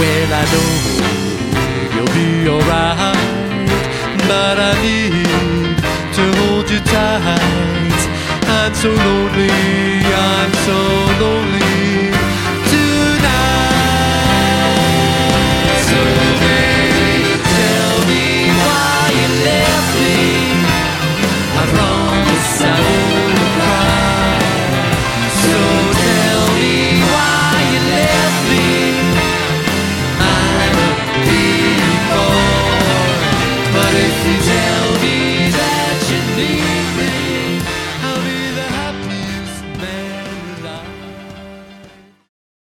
Well, I know you'll be alright, but I need to hold you tight. I'm so lonely, I'm so. This is LV that you need. me.